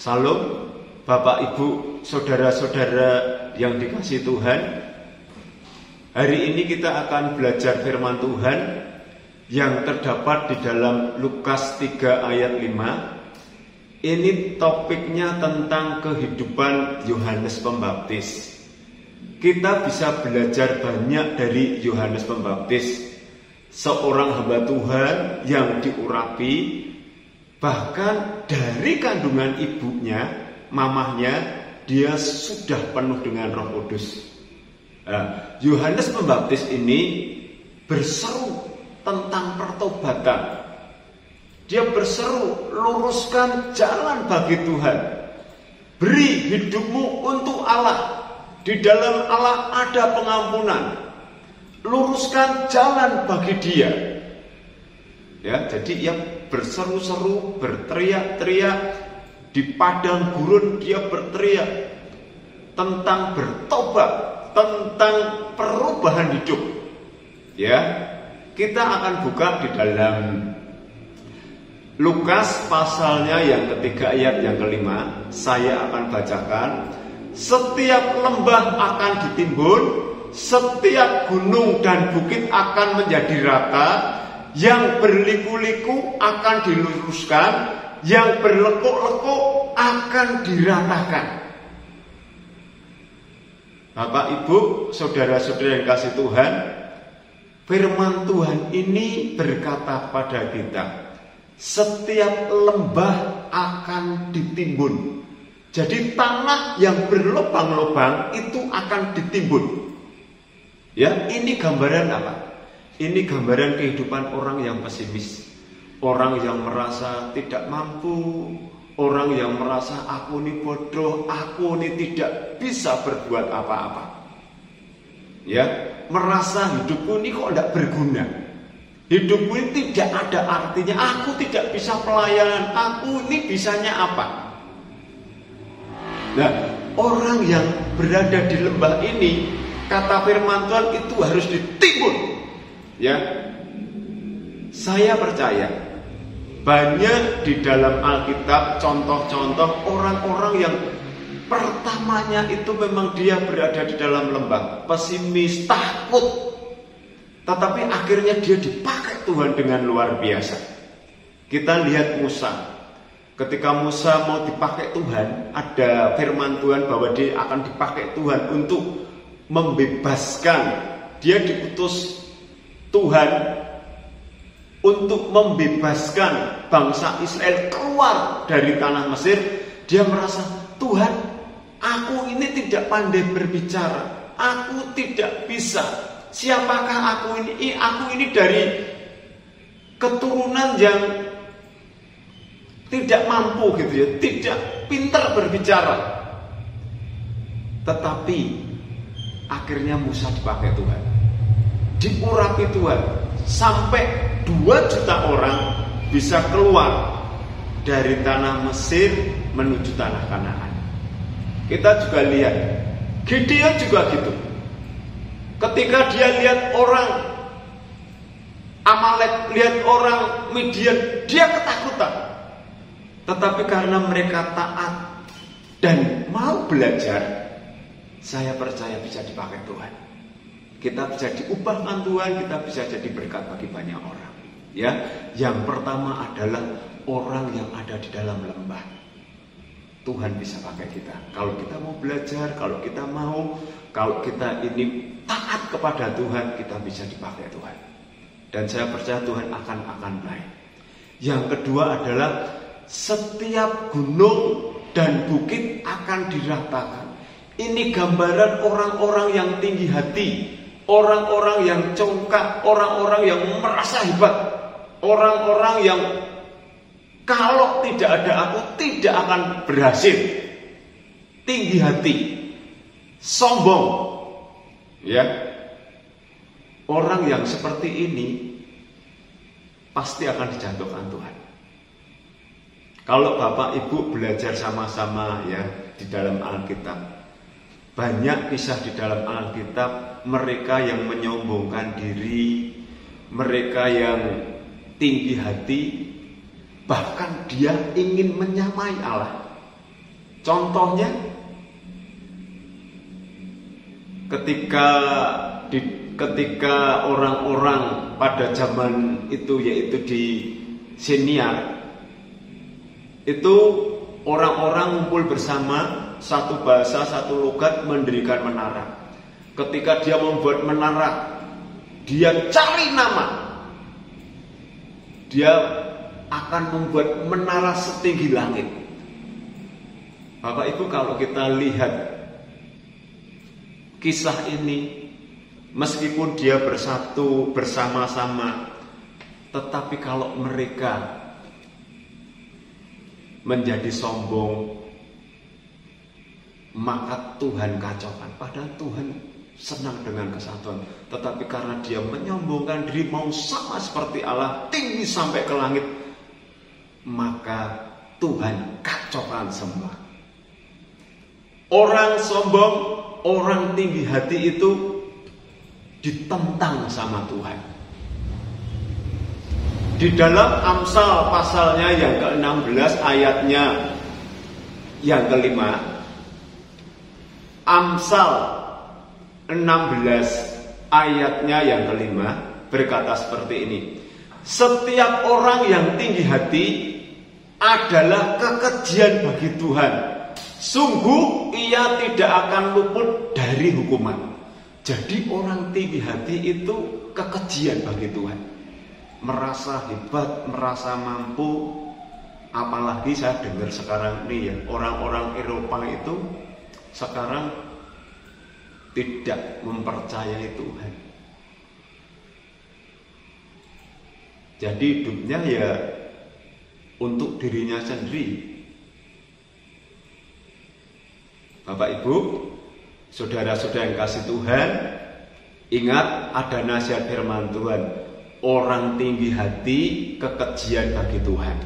Salam Bapak Ibu, saudara-saudara yang dikasih Tuhan. Hari ini kita akan belajar firman Tuhan yang terdapat di dalam Lukas 3 ayat 5. Ini topiknya tentang kehidupan Yohanes Pembaptis. Kita bisa belajar banyak dari Yohanes Pembaptis, seorang hamba Tuhan yang diurapi, bahkan dari kandungan ibunya, mamahnya, dia sudah penuh dengan Roh Kudus. Nah, Yohanes Pembaptis ini berseru tentang pertobatan. Dia berseru, luruskan jalan bagi Tuhan. Beri hidupmu untuk Allah. Di dalam Allah ada pengampunan. Luruskan jalan bagi Dia. Ya, jadi ia berseru-seru, berteriak-teriak di padang gurun dia berteriak tentang bertobat, tentang perubahan hidup. Ya, kita akan buka di dalam Lukas pasalnya yang ketiga ayat yang kelima Saya akan bacakan Setiap lembah akan ditimbun Setiap gunung dan bukit akan menjadi rata Yang berliku-liku akan diluruskan Yang berlekuk-lekuk akan diratakan Bapak Ibu, saudara-saudara yang kasih Tuhan Firman Tuhan ini berkata pada kita setiap lembah akan ditimbun. Jadi tanah yang berlubang-lubang itu akan ditimbun. Ya, ini gambaran apa? Ini gambaran kehidupan orang yang pesimis. Orang yang merasa tidak mampu, orang yang merasa aku ini bodoh, aku ini tidak bisa berbuat apa-apa. Ya, merasa hidupku ini kok tidak berguna. Hidupku ini tidak ada artinya. Aku tidak bisa pelayanan. Aku ini bisanya apa? Nah, orang yang berada di lembah ini, kata firman Tuhan itu harus ditimbun. Ya, saya percaya banyak di dalam Alkitab contoh-contoh orang-orang yang pertamanya itu memang dia berada di dalam lembah, pesimis, takut, tetapi akhirnya dia dipakai Tuhan dengan luar biasa. Kita lihat Musa. Ketika Musa mau dipakai Tuhan, ada firman Tuhan bahwa dia akan dipakai Tuhan untuk membebaskan. Dia diutus Tuhan untuk membebaskan bangsa Israel keluar dari tanah Mesir. Dia merasa, Tuhan, aku ini tidak pandai berbicara. Aku tidak bisa siapakah aku ini? Aku ini dari keturunan yang tidak mampu gitu ya, tidak pintar berbicara. Tetapi akhirnya Musa dipakai Tuhan. Diurapi Tuhan sampai dua juta orang bisa keluar dari tanah Mesir menuju tanah Kanaan. Kita juga lihat Gideon juga gitu. Ketika dia lihat orang Amalek, lihat orang Midian, dia ketakutan. Tetapi karena mereka taat dan mau belajar, saya percaya bisa dipakai Tuhan. Kita bisa diubahkan Tuhan, kita bisa jadi berkat bagi banyak orang. Ya, yang pertama adalah orang yang ada di dalam lembah. Tuhan bisa pakai kita. Kalau kita mau belajar, kalau kita mau, kalau kita ini taat kepada Tuhan, kita bisa dipakai Tuhan. Dan saya percaya Tuhan akan akan baik. Yang kedua adalah setiap gunung dan bukit akan diratakan. Ini gambaran orang-orang yang tinggi hati, orang-orang yang congkak, orang-orang yang merasa hebat, orang-orang yang kalau tidak ada aku tidak akan berhasil. Tinggi hati, sombong. Ya. Orang yang seperti ini pasti akan dijatuhkan Tuhan. Kalau Bapak Ibu belajar sama-sama ya di dalam Alkitab. Banyak kisah di dalam Alkitab mereka yang menyombongkan diri, mereka yang tinggi hati, bahkan dia ingin menyamai Allah. Contohnya ketika di, ketika orang-orang pada zaman itu yaitu di senior itu orang-orang ngumpul bersama satu bahasa satu logat mendirikan menara. Ketika dia membuat menara, dia cari nama. Dia akan membuat menara setinggi langit. Bapak Ibu kalau kita lihat kisah ini meskipun dia bersatu bersama-sama tetapi kalau mereka menjadi sombong maka Tuhan kacaukan padahal Tuhan senang dengan kesatuan tetapi karena dia menyombongkan diri mau sama seperti Allah tinggi sampai ke langit maka Tuhan kacaukan semua. Orang sombong, orang tinggi hati itu ditentang sama Tuhan. Di dalam Amsal pasalnya yang ke-16 ayatnya yang kelima Amsal 16 ayatnya yang kelima berkata seperti ini setiap orang yang tinggi hati adalah kekejian bagi Tuhan. Sungguh ia tidak akan luput dari hukuman. Jadi orang tinggi hati itu kekejian bagi Tuhan. Merasa hebat, merasa mampu. Apalagi saya dengar sekarang ini ya, orang-orang Eropa itu sekarang tidak mempercayai Tuhan. Jadi hidupnya ya untuk dirinya sendiri. Bapak Ibu, saudara-saudara yang kasih Tuhan, ingat ada nasihat firman Tuhan. Orang tinggi hati kekejian bagi Tuhan.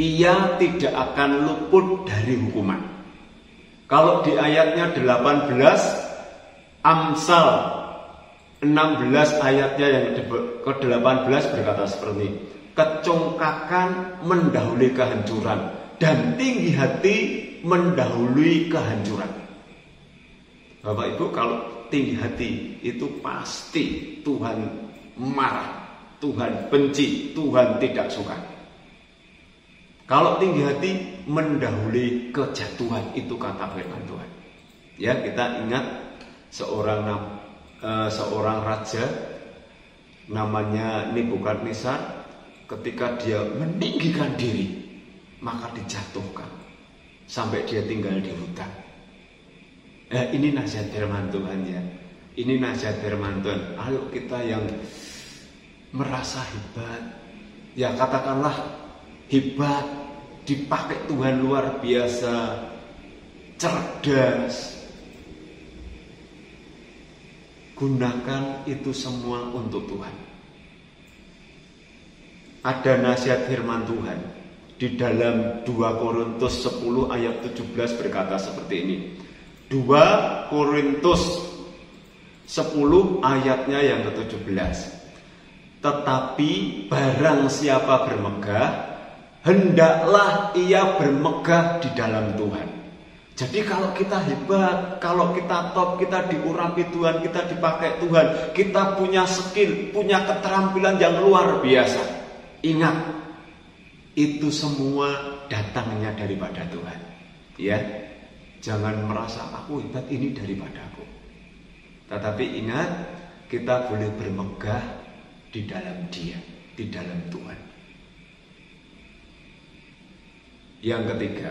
Ia tidak akan luput dari hukuman. Kalau di ayatnya 18 Amsal 16 ayatnya yang ke-18 berkata seperti ini. Kecongkakan mendahului kehancuran dan tinggi hati mendahului kehancuran. Bapak Ibu kalau tinggi hati itu pasti Tuhan marah, Tuhan benci, Tuhan tidak suka. Kalau tinggi hati mendahului kejatuhan itu kata firman Tuhan. Ya kita ingat seorang uh, seorang raja namanya Nebukadnezar ketika dia meninggikan diri maka dijatuhkan sampai dia tinggal di hutan. Eh, ini nasihat firman Tuhan ya. Ini nasihat firman Tuhan. Ayo kita yang merasa hebat, ya katakanlah hebat, dipakai Tuhan luar biasa, cerdas, Gunakan itu semua untuk Tuhan. Ada nasihat firman Tuhan di dalam 2 Korintus 10 ayat 17 berkata seperti ini. 2 Korintus 10 ayatnya yang ke-17. Tetapi barang siapa bermegah, hendaklah ia bermegah di dalam Tuhan. Jadi kalau kita hebat, kalau kita top, kita diurapi Tuhan, kita dipakai Tuhan, kita punya skill, punya keterampilan yang luar biasa. Ingat, itu semua datangnya daripada Tuhan. Ya, jangan merasa aku hebat ini daripada aku. Tetapi ingat, kita boleh bermegah di dalam Dia, di dalam Tuhan. Yang ketiga,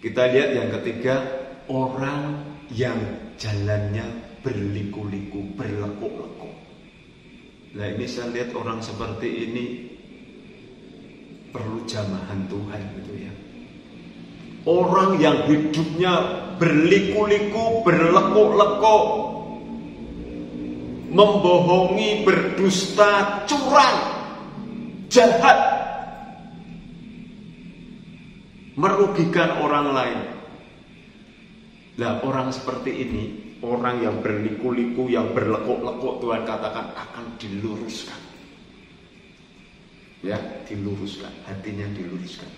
kita lihat yang ketiga, orang yang jalannya berliku-liku, berlekuk-lekuk. Nah ini saya lihat orang seperti ini perlu jamahan Tuhan gitu ya. Orang yang hidupnya berliku-liku, berlekuk-lekuk, membohongi, berdusta, curang, jahat, merugikan orang lain. Nah orang seperti ini, orang yang berliku-liku, yang berlekuk-lekuk Tuhan katakan akan diluruskan. Ya, diluruskan, hatinya diluruskan.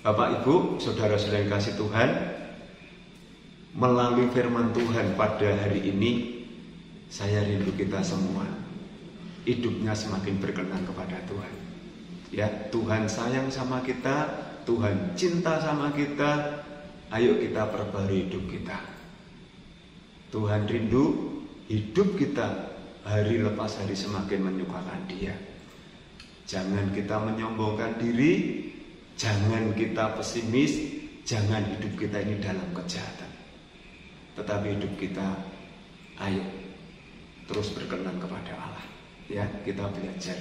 Bapak Ibu, saudara-saudara yang kasih Tuhan, melalui firman Tuhan pada hari ini, saya rindu kita semua hidupnya semakin berkenan kepada Tuhan. Ya, Tuhan sayang sama kita, Tuhan cinta sama kita. Ayo kita perbarui hidup kita. Tuhan rindu hidup kita hari lepas hari semakin menyukakan Dia. Jangan kita menyombongkan diri, Jangan kita pesimis, jangan hidup kita ini dalam kejahatan. Tetapi hidup kita ayo terus berkenan kepada Allah. Ya, kita belajar,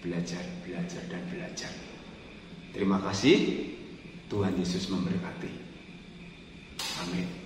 belajar, belajar dan belajar. Terima kasih. Tuhan Yesus memberkati. Amin.